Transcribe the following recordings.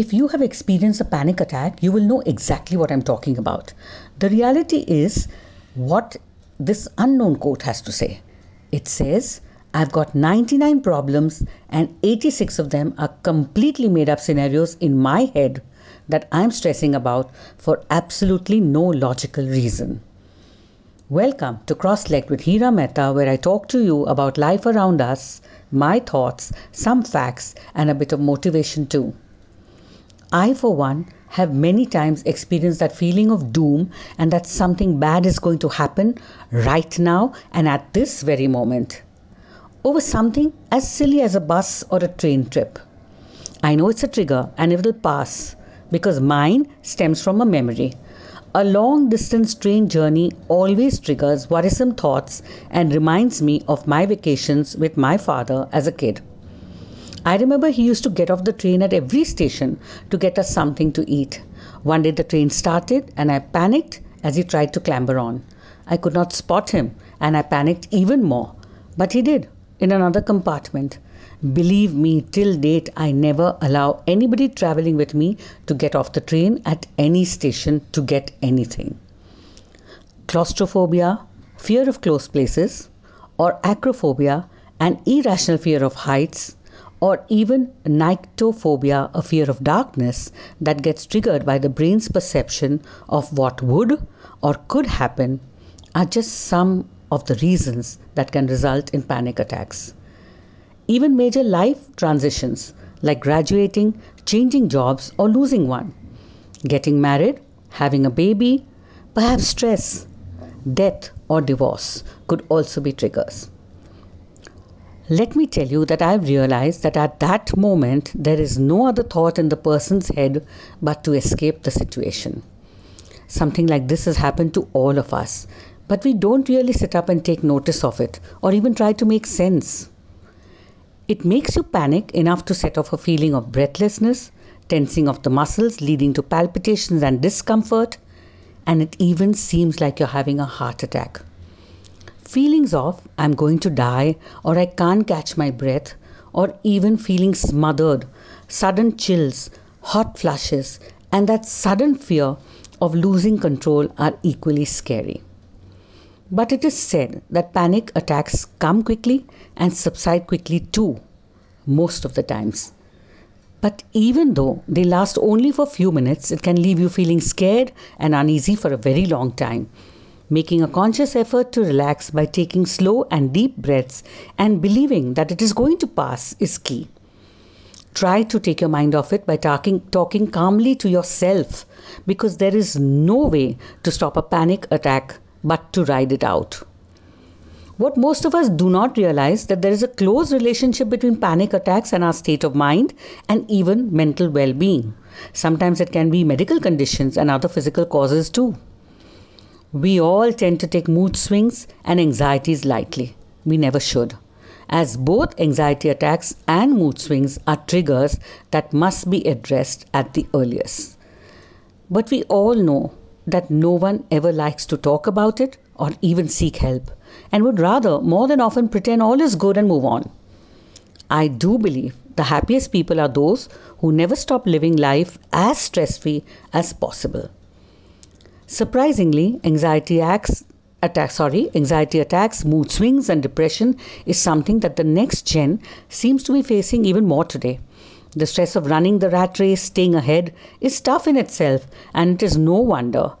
If you have experienced a panic attack, you will know exactly what I'm talking about. The reality is what this unknown quote has to say. It says, I've got 99 problems, and 86 of them are completely made up scenarios in my head that I'm stressing about for absolutely no logical reason. Welcome to Cross Legged with Hira Mehta, where I talk to you about life around us, my thoughts, some facts, and a bit of motivation too. I, for one, have many times experienced that feeling of doom and that something bad is going to happen right now and at this very moment over something as silly as a bus or a train trip. I know it's a trigger and it will pass because mine stems from a memory. A long distance train journey always triggers worrisome thoughts and reminds me of my vacations with my father as a kid. I remember he used to get off the train at every station to get us something to eat. One day the train started and I panicked as he tried to clamber on. I could not spot him and I panicked even more. But he did in another compartment. Believe me, till date, I never allow anybody traveling with me to get off the train at any station to get anything. Claustrophobia, fear of closed places, or acrophobia, an irrational fear of heights, or even nyctophobia, a fear of darkness that gets triggered by the brain's perception of what would or could happen, are just some of the reasons that can result in panic attacks. Even major life transitions like graduating, changing jobs, or losing one, getting married, having a baby, perhaps stress, death, or divorce could also be triggers. Let me tell you that I've realized that at that moment there is no other thought in the person's head but to escape the situation. Something like this has happened to all of us, but we don't really sit up and take notice of it or even try to make sense. It makes you panic enough to set off a feeling of breathlessness, tensing of the muscles leading to palpitations and discomfort, and it even seems like you're having a heart attack. Feelings of I'm going to die or I can't catch my breath or even feeling smothered, sudden chills, hot flushes, and that sudden fear of losing control are equally scary. But it is said that panic attacks come quickly and subside quickly too, most of the times. But even though they last only for a few minutes, it can leave you feeling scared and uneasy for a very long time. Making a conscious effort to relax by taking slow and deep breaths and believing that it is going to pass is key. Try to take your mind off it by talking, talking calmly to yourself because there is no way to stop a panic attack but to ride it out. What most of us do not realize that there is a close relationship between panic attacks and our state of mind and even mental well-being. Sometimes it can be medical conditions and other physical causes too. We all tend to take mood swings and anxieties lightly. We never should, as both anxiety attacks and mood swings are triggers that must be addressed at the earliest. But we all know that no one ever likes to talk about it or even seek help, and would rather more than often pretend all is good and move on. I do believe the happiest people are those who never stop living life as stress free as possible. Surprisingly, anxiety acts attack sorry anxiety attacks mood swings and depression is something that the next gen seems to be facing even more today the stress of running the rat race, staying ahead, is tough in itself, and it is no wonder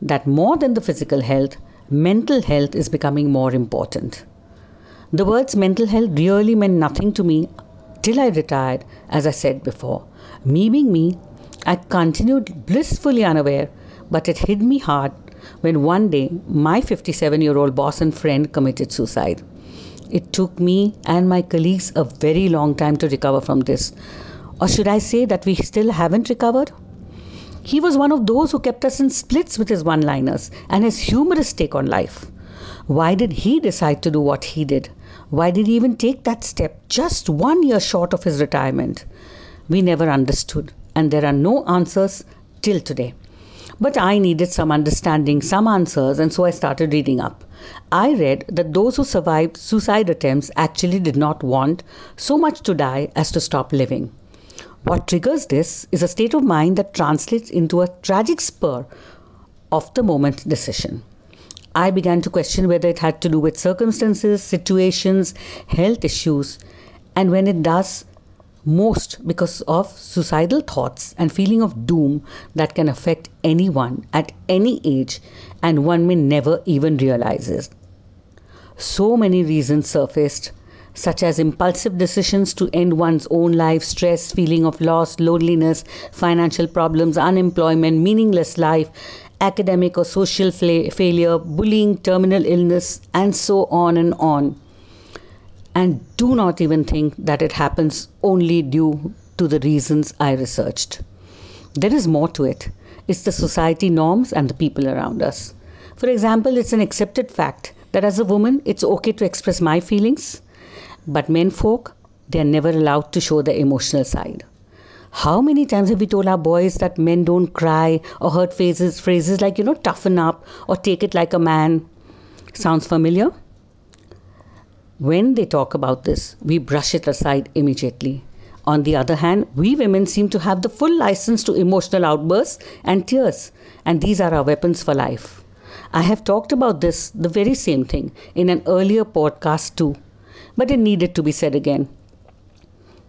that more than the physical health, mental health is becoming more important. The words mental health really meant nothing to me till I retired, as I said before. Me being me, I continued blissfully unaware, but it hit me hard when one day my 57 year old boss and friend committed suicide. It took me and my colleagues a very long time to recover from this. Or should I say that we still haven't recovered? He was one of those who kept us in splits with his one liners and his humorous take on life. Why did he decide to do what he did? Why did he even take that step just one year short of his retirement? We never understood, and there are no answers till today. But I needed some understanding, some answers, and so I started reading up. I read that those who survived suicide attempts actually did not want so much to die as to stop living. What triggers this is a state of mind that translates into a tragic spur of the moment decision. I began to question whether it had to do with circumstances, situations, health issues, and when it does, most because of suicidal thoughts and feeling of doom that can affect anyone at any age and one may never even realize it. So many reasons surfaced such as impulsive decisions to end one's own life, stress, feeling of loss, loneliness, financial problems, unemployment, meaningless life, academic or social fla- failure, bullying, terminal illness, and so on and on. And do not even think that it happens only due to the reasons I researched. There is more to it. It's the society norms and the people around us. For example, it's an accepted fact that as a woman, it's okay to express my feelings, but men folk, they are never allowed to show their emotional side. How many times have we told our boys that men don't cry or heard phrases, phrases like, you know, toughen up or take it like a man? Sounds familiar? When they talk about this, we brush it aside immediately. On the other hand, we women seem to have the full license to emotional outbursts and tears, and these are our weapons for life. I have talked about this, the very same thing, in an earlier podcast too but it needed to be said again.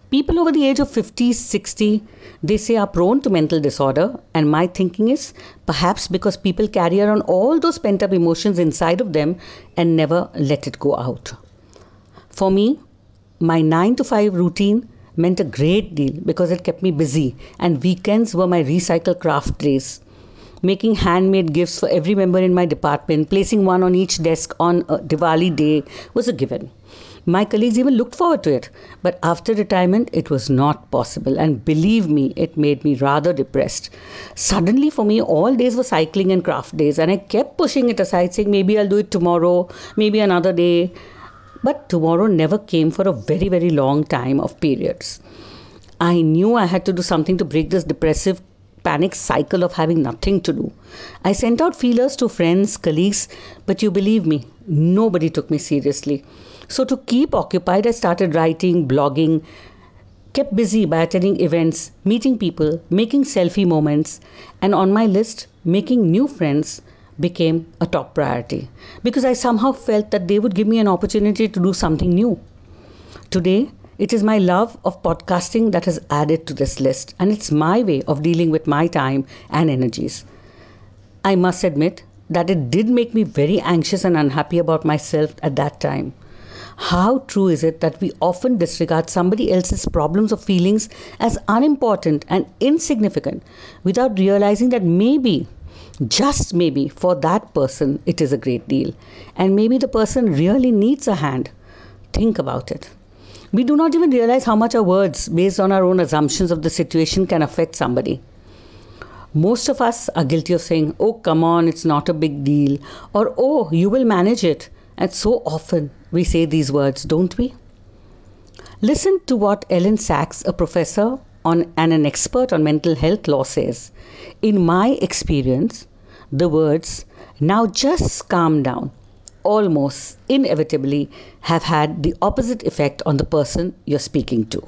People over the age of 50, 60, they say are prone to mental disorder, and my thinking is perhaps because people carry around all those pent up emotions inside of them and never let it go out. For me, my 9 to 5 routine meant a great deal because it kept me busy, and weekends were my recycle craft days. Making handmade gifts for every member in my department, placing one on each desk on Diwali day was a given. My colleagues even looked forward to it. But after retirement, it was not possible. And believe me, it made me rather depressed. Suddenly, for me, all days were cycling and craft days. And I kept pushing it aside, saying, maybe I'll do it tomorrow, maybe another day. But tomorrow never came for a very, very long time of periods. I knew I had to do something to break this depressive panic cycle of having nothing to do. I sent out feelers to friends, colleagues, but you believe me, nobody took me seriously. So, to keep occupied, I started writing, blogging, kept busy by attending events, meeting people, making selfie moments, and on my list, making new friends became a top priority because I somehow felt that they would give me an opportunity to do something new. Today, it is my love of podcasting that has added to this list, and it's my way of dealing with my time and energies. I must admit that it did make me very anxious and unhappy about myself at that time. How true is it that we often disregard somebody else's problems or feelings as unimportant and insignificant without realizing that maybe, just maybe, for that person it is a great deal, and maybe the person really needs a hand? Think about it. We do not even realize how much our words, based on our own assumptions of the situation, can affect somebody. Most of us are guilty of saying, Oh, come on, it's not a big deal, or Oh, you will manage it. And so often we say these words, don't we? Listen to what Elyn Saks, a professor on, and an expert on mental health law, says. In my experience, the words, now just calm down, almost inevitably have had the opposite effect on the person you're speaking to.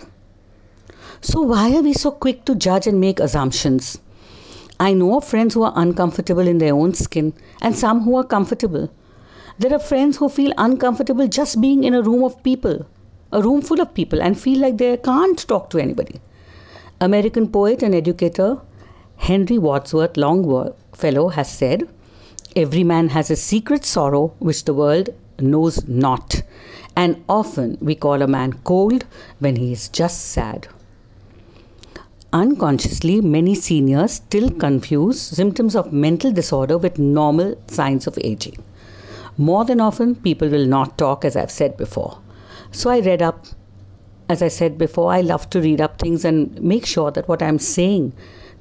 So, why are we so quick to judge and make assumptions? I know of friends who are uncomfortable in their own skin and some who are comfortable. There are friends who feel uncomfortable just being in a room of people, a room full of people, and feel like they can't talk to anybody. American poet and educator Henry Wadsworth Longfellow has said, Every man has a secret sorrow which the world knows not, and often we call a man cold when he is just sad. Unconsciously, many seniors still confuse symptoms of mental disorder with normal signs of aging. More than often, people will not talk, as I've said before. So I read up. As I said before, I love to read up things and make sure that what I'm saying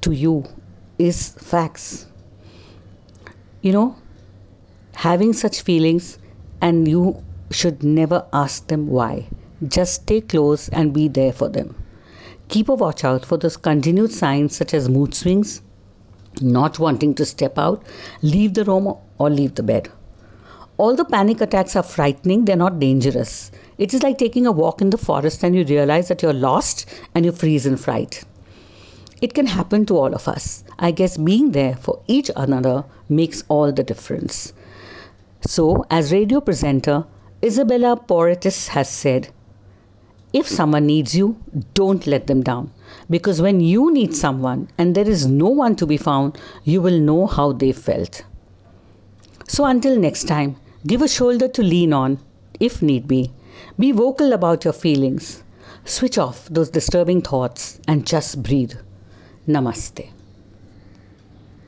to you is facts. You know, having such feelings, and you should never ask them why. Just stay close and be there for them. Keep a watch out for those continued signs such as mood swings, not wanting to step out, leave the room, or leave the bed. Although panic attacks are frightening, they're not dangerous. It is like taking a walk in the forest and you realize that you're lost and you freeze in fright. It can happen to all of us. I guess being there for each another makes all the difference. So, as radio presenter Isabella Porritis has said, if someone needs you, don't let them down. Because when you need someone and there is no one to be found, you will know how they felt. So until next time, give a shoulder to lean on, if need be. Be vocal about your feelings. Switch off those disturbing thoughts and just breathe. Namaste.